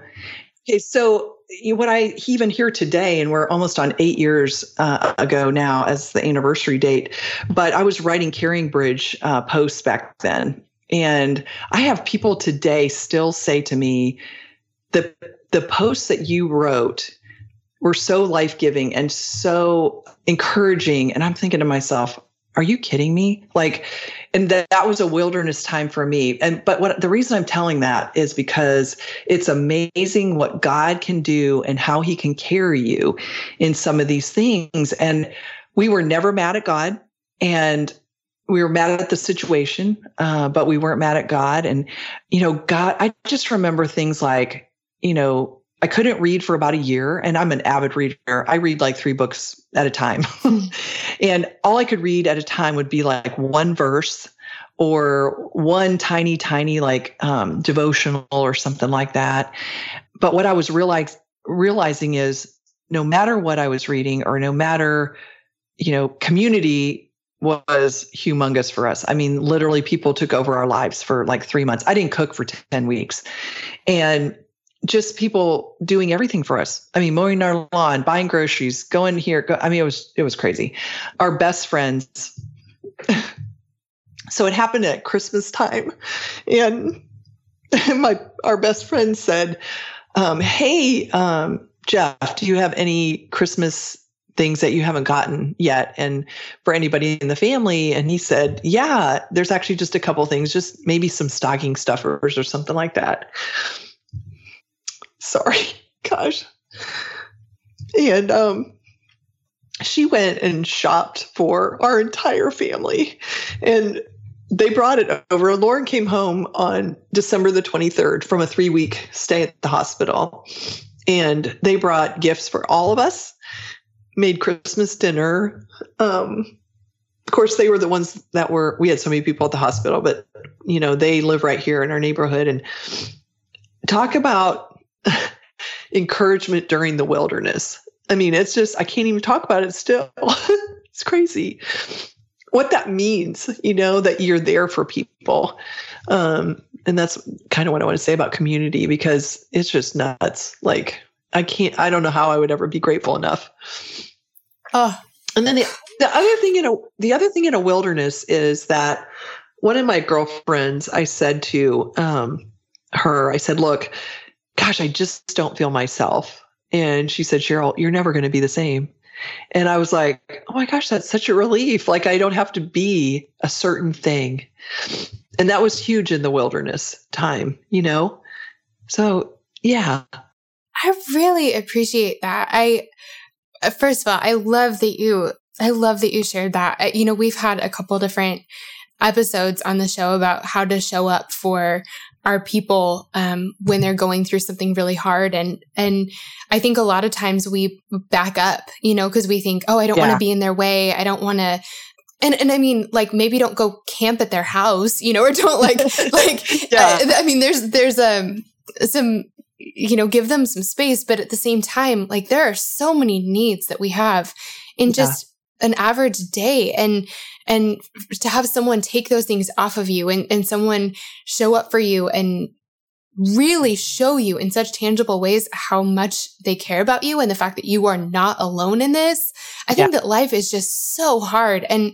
okay, so what I even hear today, and we're almost on eight years uh, ago now as the anniversary date, but I was writing CaringBridge uh, posts back then. And I have people today still say to me, the, the posts that you wrote were so life-giving and so encouraging and i'm thinking to myself are you kidding me like and that, that was a wilderness time for me. And but what the reason i'm telling that is because it's amazing what god can do and how he can carry you in some of these things. And we were never mad at god and we were mad at the situation uh, but we weren't mad at god. And you know god i just remember things like you know I couldn't read for about a year, and I'm an avid reader. I read like three books at a time. [laughs] [laughs] and all I could read at a time would be like one verse or one tiny, tiny like um, devotional or something like that. But what I was realize, realizing is no matter what I was reading or no matter, you know, community was humongous for us. I mean, literally people took over our lives for like three months. I didn't cook for 10 weeks. And just people doing everything for us. I mean, mowing our lawn, buying groceries, going here. Go, I mean, it was it was crazy. Our best friends. [laughs] so it happened at Christmas time, and [laughs] my our best friend said, um, "Hey, um, Jeff, do you have any Christmas things that you haven't gotten yet and for anybody in the family and he said yeah there's actually just a couple things just maybe some stocking stuffers or something like that Sorry, [laughs] gosh. And um, she went and shopped for our entire family. And they brought it over. Lauren came home on December the 23rd from a three week stay at the hospital. And they brought gifts for all of us, made Christmas dinner. Um, of course, they were the ones that were, we had so many people at the hospital, but, you know, they live right here in our neighborhood. And talk about [laughs] encouragement during the wilderness. I mean, it's just, I can't even talk about it still. [laughs] it's crazy what that means, you know, that you're there for people. Um, and that's kind of what I want to say about community because it's just nuts. Like, I can't, I don't know how I would ever be grateful enough. Oh. And then the, the other thing in a, the other thing in a wilderness is that one of my girlfriends, I said to um, her, I said, look, gosh, I just don't feel myself. And she said, Cheryl, you're never going to be the same. And I was like, oh my gosh, that's such a relief. Like I don't have to be a certain thing. And that was huge in the wilderness time, you know? So, yeah. I really appreciate that. I, uh, first of all, I love that you, I love that you shared that. You know, we've had a couple different episodes on the show about how to show up for our people um, when they're going through something really hard and and i think a lot of times we back up you know because we think oh i don't yeah. want to be in their way i don't want to and and I mean, like maybe don't go camp at their house, you know, or don't like [laughs] [laughs] like. yeah. I, I mean, there's there's um some you know give them some space, but at the same time, like there are so many needs that we have in just an average day and and to have someone take those things off of you and, and someone show up for you and really show you in such tangible ways how much they care about you and the fact that you are not alone in this. I think yeah. that life is just so hard. And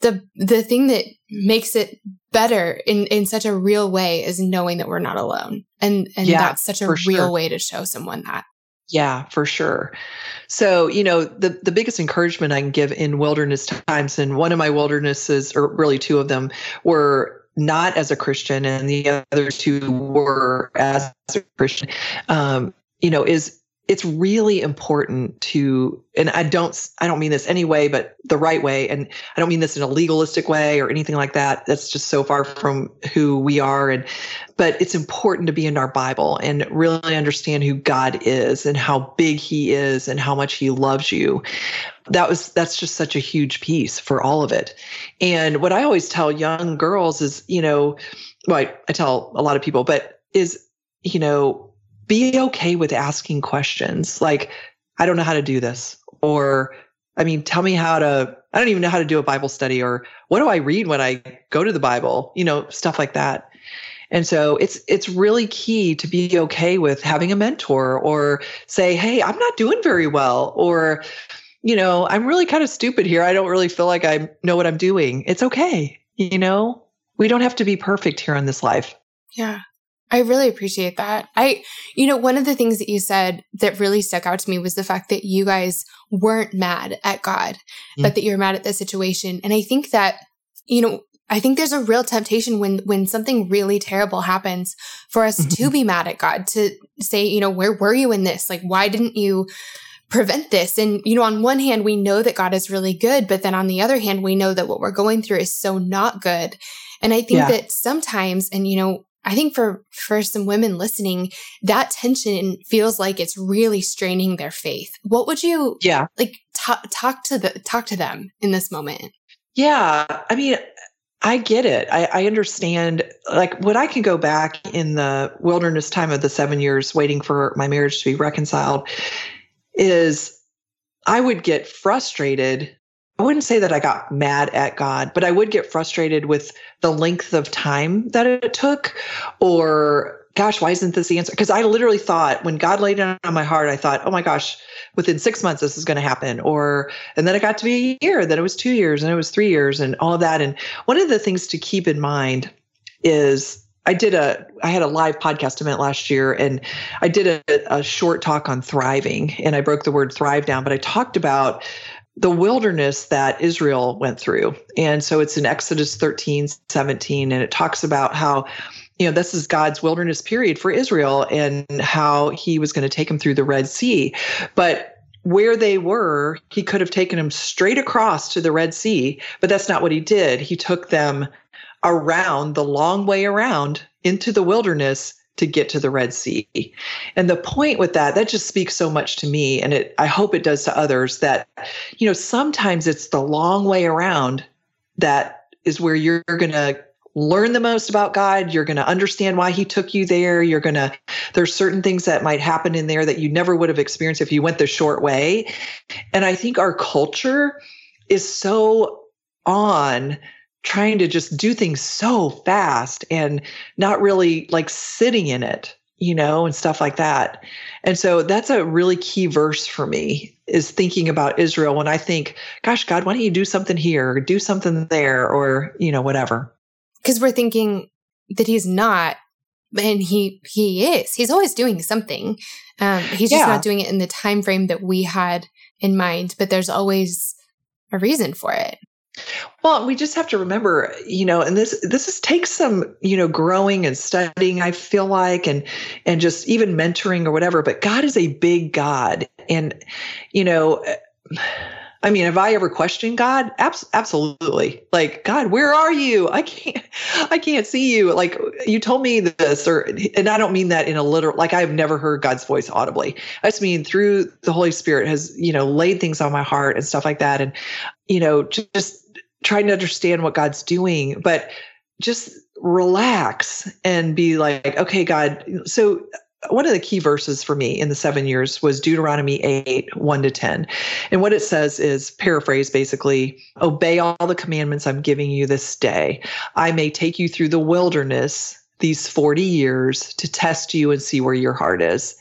the the thing that makes it better in, in such a real way is knowing that we're not alone. And and yeah, that's such a real sure. way to show someone that. Yeah, for sure. So, you know, the, the biggest encouragement I can give in wilderness times, and one of my wildernesses, or really two of them, were not as a Christian, and the other two were as a Christian, um, you know, is it's really important to and i don't i don't mean this anyway but the right way and i don't mean this in a legalistic way or anything like that. That's just so far from who we are and but it's important to be in our bible and really understand who god is and how big he is and how much he loves you. That was that's just such a huge piece for all of it. And what i always tell young girls is you know well I, I tell a lot of people but is you know be okay with asking questions like, I don't know how to do this. Or, I mean, tell me how to, I don't even know how to do a Bible study. Or what do I read when I go to the Bible? You know, stuff like that. And so it's it's really key to be okay with having a mentor or say, "Hey, I'm not doing very well," or you know, I'm really kind of stupid here. I don't really feel like I know what I'm doing. It's okay. You know, we don't have to be perfect here in this life. Yeah. I really appreciate that. I, you know, one of the things that you said that really stuck out to me was the fact that you guys weren't mad at God, mm-hmm. but that you're mad at the situation. And I think that, you know, I think there's a real temptation when when something really terrible happens for us to [laughs] be mad at God, to say, you know, where were you in this? Like, why didn't you prevent this? And, you know, on one hand, we know that God is really good, but then on the other hand, we know that what we're going through is so not good. And I think yeah. that sometimes, and, you know, I think for, for some women listening, that tension feels like it's really straining their faith. What would you, yeah, like talk, talk to the, talk to them in this moment? Yeah. I mean, I get it. I, I, understand. Like when I can go back in the wilderness time of the seven years waiting for my marriage to be reconciled, is I would get frustrated I wouldn't say that I got mad at God, but I would get frustrated with the length of time that it took or gosh, why isn't this the answer? Because I literally thought when God laid it on my heart, I thought, oh my gosh, within six months this is going to happen. Or and then it got to be a year, then it was two years, and it was three years, and all of that. And one of the things to keep in mind is I did a I had a live podcast event last year and I did a, a short talk on thriving and I broke the word thrive down, but I talked about the wilderness that Israel went through. And so it's in Exodus 13, 17, and it talks about how, you know, this is God's wilderness period for Israel and how he was going to take them through the Red Sea. But where they were, he could have taken them straight across to the Red Sea, but that's not what he did. He took them around the long way around into the wilderness to get to the Red Sea. And the point with that, that just speaks so much to me. And it, I hope it does to others that, you know, sometimes it's the long way around that is where you're going to learn the most about God. You're going to understand why he took you there. You're going to, there's certain things that might happen in there that you never would have experienced if you went the short way. And I think our culture is so on trying to just do things so fast and not really like sitting in it you know and stuff like that. And so that's a really key verse for me is thinking about israel when i think gosh god why don't you do something here or do something there or you know whatever. Because we're thinking that he's not and he he is. He's always doing something. Um he's just yeah. not doing it in the time frame that we had in mind but there's always a reason for it well, we just have to remember, you know, and this this is takes some, you know, growing and studying, I feel like, and and just even mentoring or whatever. But God is a big God. And, you know, I mean, have I ever questioned God? Abs- absolutely. Like, God, where are you? I can't, I can't see you. Like, you told me this, or, and I don't mean that in a literal, like, I've never heard God's voice audibly. I just mean through the Holy Spirit has, you know, laid things on my heart and stuff like that. And, you know, just trying to understand what God's doing, but just relax and be like, okay, God. So one of the key verses for me in the seven years was Deuteronomy 8, 1 to 10. And what it says is paraphrase basically, obey all the commandments I'm giving you this day. I may take you through the wilderness these 40 years to test you and see where your heart is.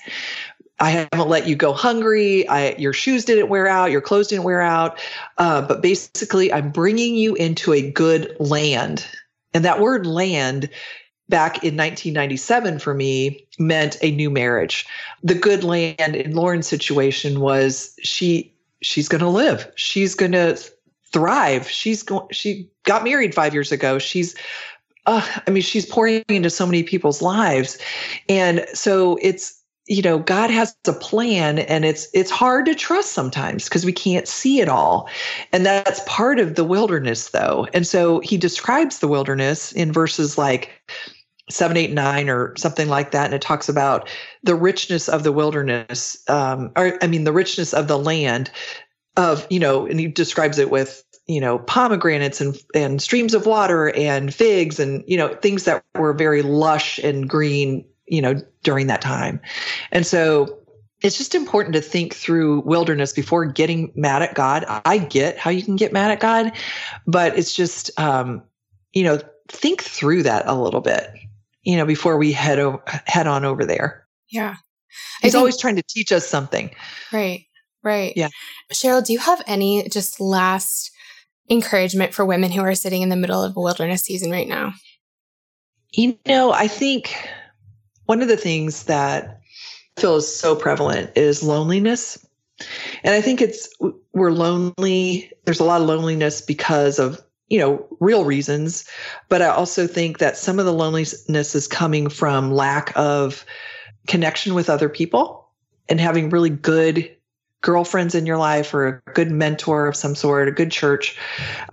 I haven't let you go hungry. I, your shoes didn't wear out. Your clothes didn't wear out. Uh, but basically, I'm bringing you into a good land. And that word land back in 1997 for me meant a new marriage. The good land in Lauren's situation was she she's going to live. She's going to thrive. She's going she got married 5 years ago. She's uh, I mean she's pouring into so many people's lives. And so it's you know god has a plan and it's it's hard to trust sometimes because we can't see it all. And that's part of the wilderness though. And so he describes the wilderness in verses like seven eight nine or something like that. And it talks about the richness of the wilderness um, or i mean the richness of the land of you know and he describes it with you know pomegranates and and streams of water and figs and you know things that were very lush and green you know, during that time. And so it's just important to think through wilderness before getting mad at God. I get how you can get mad at God, but it's just, um, you know, think through that a little bit, you know, before we head over, head on over there. Yeah. He's think, always trying to teach us something. Right. Right. Yeah. Cheryl, do you have any just last encouragement for women who are sitting in the middle of a wilderness season right now? You know, I think one of the things that feels so prevalent is loneliness. And I think it's we're lonely. There's a lot of loneliness because of, you know, real reasons. But I also think that some of the loneliness is coming from lack of connection with other people and having really good girlfriends in your life or a good mentor of some sort, a good church.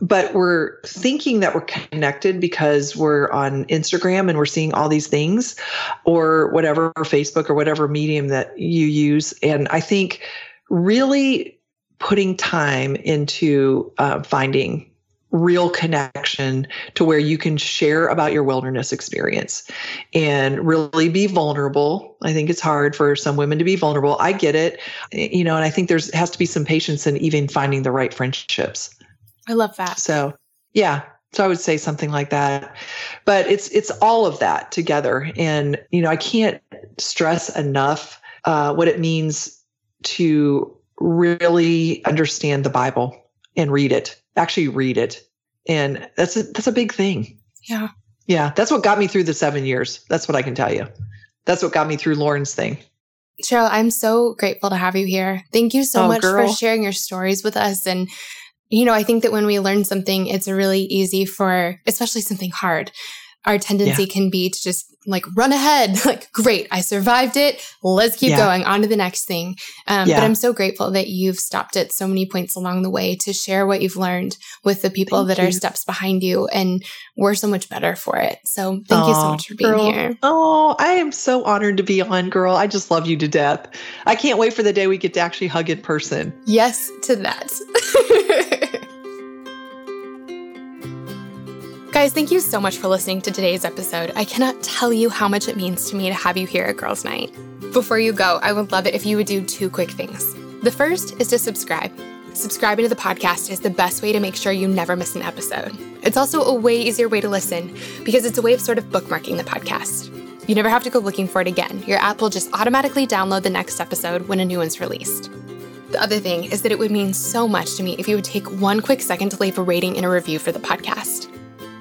But we're thinking that we're connected because we're on Instagram and we're seeing all these things or whatever, or Facebook or whatever medium that you use. And I think really putting time into uh, finding real connection to where you can share about your wilderness experience and really be vulnerable. I think it's hard for some women to be vulnerable. I get it. You know, and I think there's has to be some patience in even finding the right friendships. I love that. So, yeah. So I would say something like that. But it's it's all of that together and you know, I can't stress enough uh, what it means to really understand the Bible and read it actually read it. And that's a, that's a big thing. Yeah. Yeah. That's what got me through the seven years. That's what I can tell you. That's what got me through Lauren's thing. Cheryl, I'm so grateful to have you here. Thank you so oh, much girl. for sharing your stories with us. And, you know, I think that when we learn something, it's really easy for, especially something hard, our tendency yeah. can be to just like run ahead [laughs] like great i survived it let's keep yeah. going on to the next thing um, yeah. but i'm so grateful that you've stopped at so many points along the way to share what you've learned with the people thank that you. are steps behind you and we're so much better for it so thank oh, you so much for being girl. here oh i am so honored to be on girl i just love you to death i can't wait for the day we get to actually hug in person yes to that [laughs] Guys, thank you so much for listening to today's episode. I cannot tell you how much it means to me to have you here at Girls Night. Before you go, I would love it if you would do two quick things. The first is to subscribe. Subscribing to the podcast is the best way to make sure you never miss an episode. It's also a way easier way to listen because it's a way of sort of bookmarking the podcast. You never have to go looking for it again. Your app will just automatically download the next episode when a new one's released. The other thing is that it would mean so much to me if you would take one quick second to leave a rating and a review for the podcast.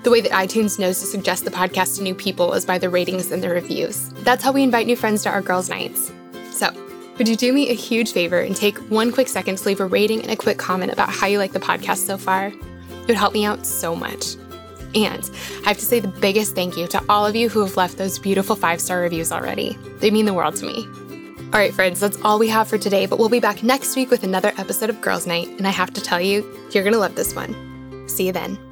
The way that iTunes knows to suggest the podcast to new people is by the ratings and the reviews. That's how we invite new friends to our girls' nights. So, would you do me a huge favor and take one quick second to leave a rating and a quick comment about how you like the podcast so far? It would help me out so much. And I have to say the biggest thank you to all of you who have left those beautiful five star reviews already. They mean the world to me. All right, friends, that's all we have for today, but we'll be back next week with another episode of Girls Night. And I have to tell you, you're to love this one. See you then.